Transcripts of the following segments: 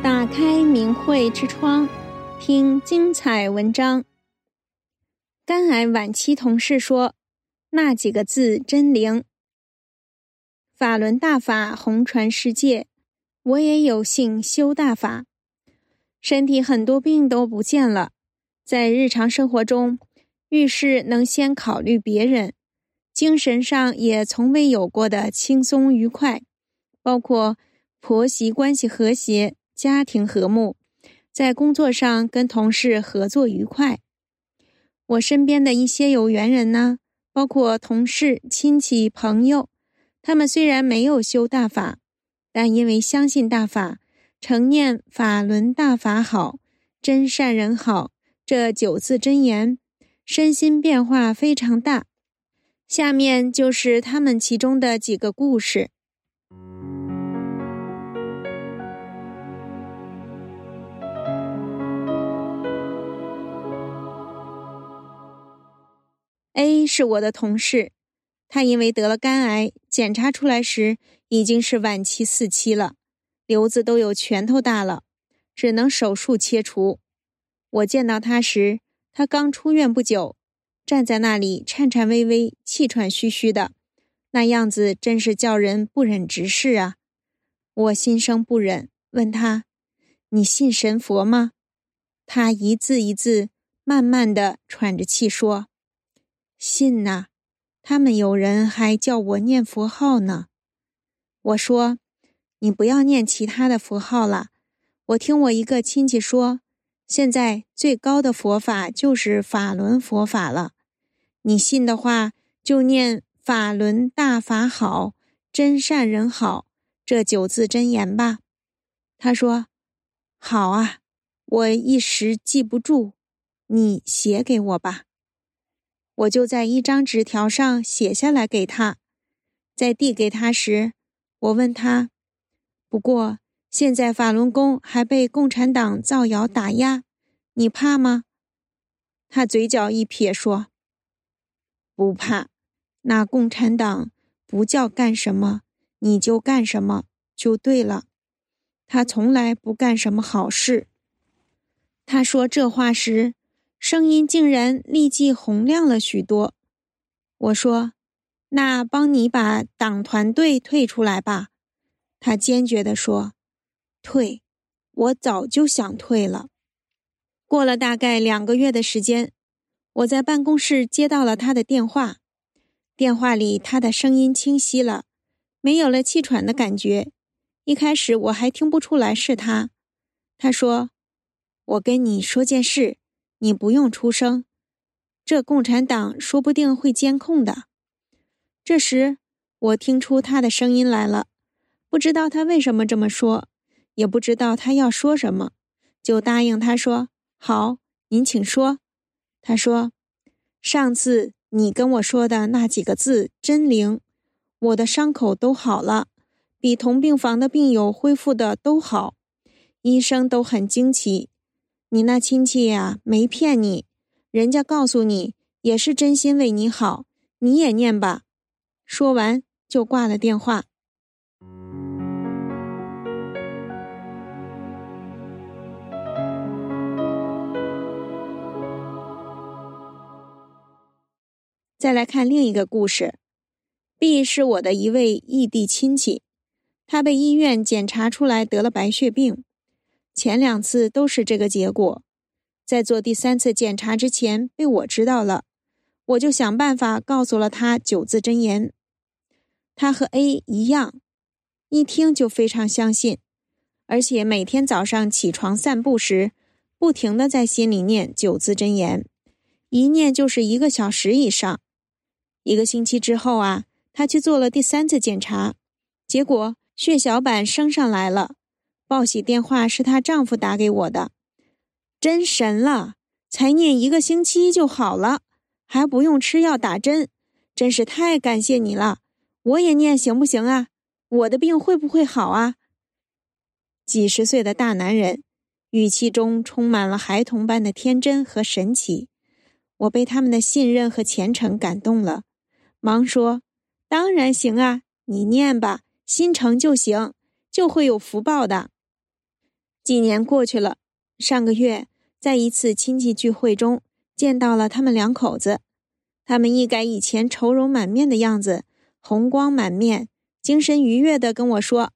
打开明慧之窗，听精彩文章。肝癌晚期同事说：“那几个字真灵。”法轮大法红传世界，我也有幸修大法，身体很多病都不见了。在日常生活中，遇事能先考虑别人，精神上也从未有过的轻松愉快，包括婆媳关系和谐。家庭和睦，在工作上跟同事合作愉快。我身边的一些有缘人呢，包括同事、亲戚、朋友，他们虽然没有修大法，但因为相信大法，常念法轮大法好，真善人好这九字真言，身心变化非常大。下面就是他们其中的几个故事。A 是我的同事，他因为得了肝癌，检查出来时已经是晚期四期了，瘤子都有拳头大了，只能手术切除。我见到他时，他刚出院不久，站在那里颤颤巍巍、气喘吁吁的，那样子真是叫人不忍直视啊！我心生不忍，问他：“你信神佛吗？”他一字一字，慢慢的喘着气说。信呐，他们有人还叫我念佛号呢。我说：“你不要念其他的佛号了。我听我一个亲戚说，现在最高的佛法就是法轮佛法了。你信的话，就念法轮大法好，真善人好这九字真言吧。”他说：“好啊，我一时记不住，你写给我吧。”我就在一张纸条上写下来给他，在递给他时，我问他：“不过现在法轮功还被共产党造谣打压，你怕吗？”他嘴角一撇说：“不怕，那共产党不叫干什么你就干什么就对了，他从来不干什么好事。”他说这话时，声音竟然立即洪亮了许多。我说：“那帮你把党团队退出来吧。”他坚决地说：“退，我早就想退了。”过了大概两个月的时间，我在办公室接到了他的电话。电话里他的声音清晰了，没有了气喘的感觉。一开始我还听不出来是他。他说：“我跟你说件事。”你不用出声，这共产党说不定会监控的。这时，我听出他的声音来了，不知道他为什么这么说，也不知道他要说什么，就答应他说：“好，您请说。”他说：“上次你跟我说的那几个字真灵，我的伤口都好了，比同病房的病友恢复的都好，医生都很惊奇。”你那亲戚呀，没骗你，人家告诉你也是真心为你好，你也念吧。说完就挂了电话。再来看另一个故事，B 是我的一位异地亲戚，他被医院检查出来得了白血病。前两次都是这个结果，在做第三次检查之前被我知道了，我就想办法告诉了他九字真言。他和 A 一样，一听就非常相信，而且每天早上起床散步时，不停的在心里念九字真言，一念就是一个小时以上。一个星期之后啊，他去做了第三次检查，结果血小板升上来了。报喜电话是她丈夫打给我的，真神了！才念一个星期就好了，还不用吃药打针，真是太感谢你了！我也念行不行啊？我的病会不会好啊？几十岁的大男人，语气中充满了孩童般的天真和神奇，我被他们的信任和虔诚感动了，忙说：“当然行啊，你念吧，心诚就行，就会有福报的。”几年过去了，上个月在一次亲戚聚会中见到了他们两口子，他们一改以前愁容满面的样子，红光满面，精神愉悦地跟我说：“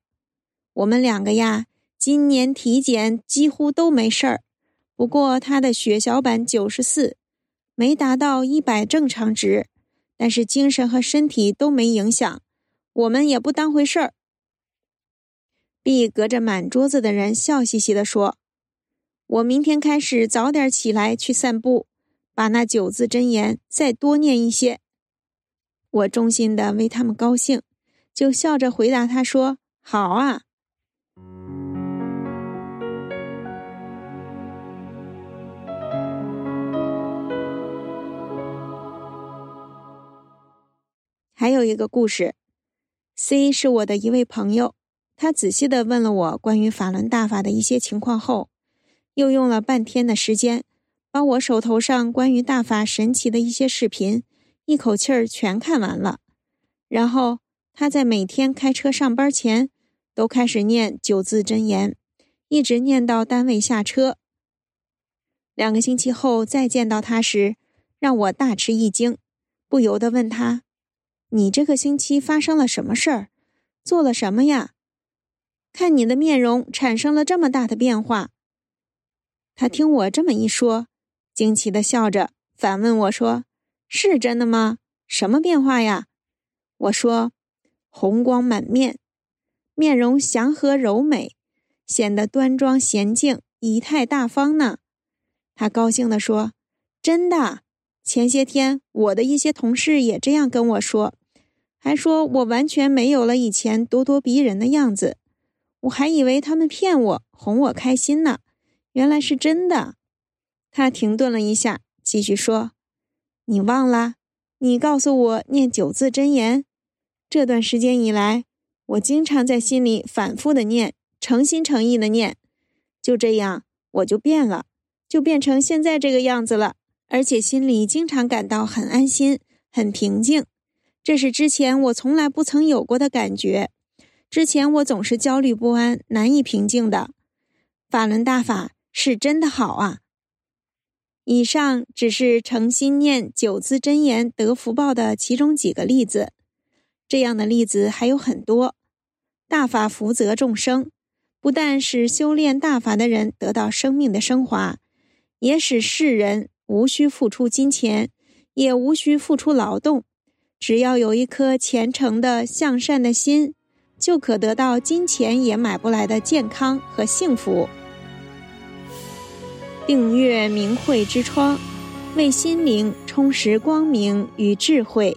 我们两个呀，今年体检几乎都没事儿，不过他的血小板九十四，没达到一百正常值，但是精神和身体都没影响，我们也不当回事儿。” B 隔着满桌子的人笑嘻嘻地说：“我明天开始早点起来去散步，把那九字真言再多念一些。”我衷心的为他们高兴，就笑着回答他说：“好啊。”还有一个故事，C 是我的一位朋友。他仔细的问了我关于法轮大法的一些情况后，又用了半天的时间，把我手头上关于大法神奇的一些视频一口气儿全看完了。然后他在每天开车上班前都开始念九字真言，一直念到单位下车。两个星期后再见到他时，让我大吃一惊，不由得问他：“你这个星期发生了什么事儿？做了什么呀？”看你的面容产生了这么大的变化。他听我这么一说，惊奇地笑着，反问我说：“是真的吗？什么变化呀？”我说：“红光满面，面容祥和柔美，显得端庄娴静，仪态大方呢。”他高兴地说：“真的，前些天我的一些同事也这样跟我说，还说我完全没有了以前咄咄逼人的样子。”我还以为他们骗我，哄我开心呢，原来是真的。他停顿了一下，继续说：“你忘了？你告诉我念九字真言。这段时间以来，我经常在心里反复的念，诚心诚意的念。就这样，我就变了，就变成现在这个样子了，而且心里经常感到很安心、很平静。这是之前我从来不曾有过的感觉。”之前我总是焦虑不安、难以平静的。法轮大法是真的好啊！以上只是诚心念九字真言得福报的其中几个例子，这样的例子还有很多。大法福泽众生，不但使修炼大法的人得到生命的升华，也使世人无需付出金钱，也无需付出劳动，只要有一颗虔诚的向善的心。就可得到金钱也买不来的健康和幸福。订阅明慧之窗，为心灵充实光明与智慧。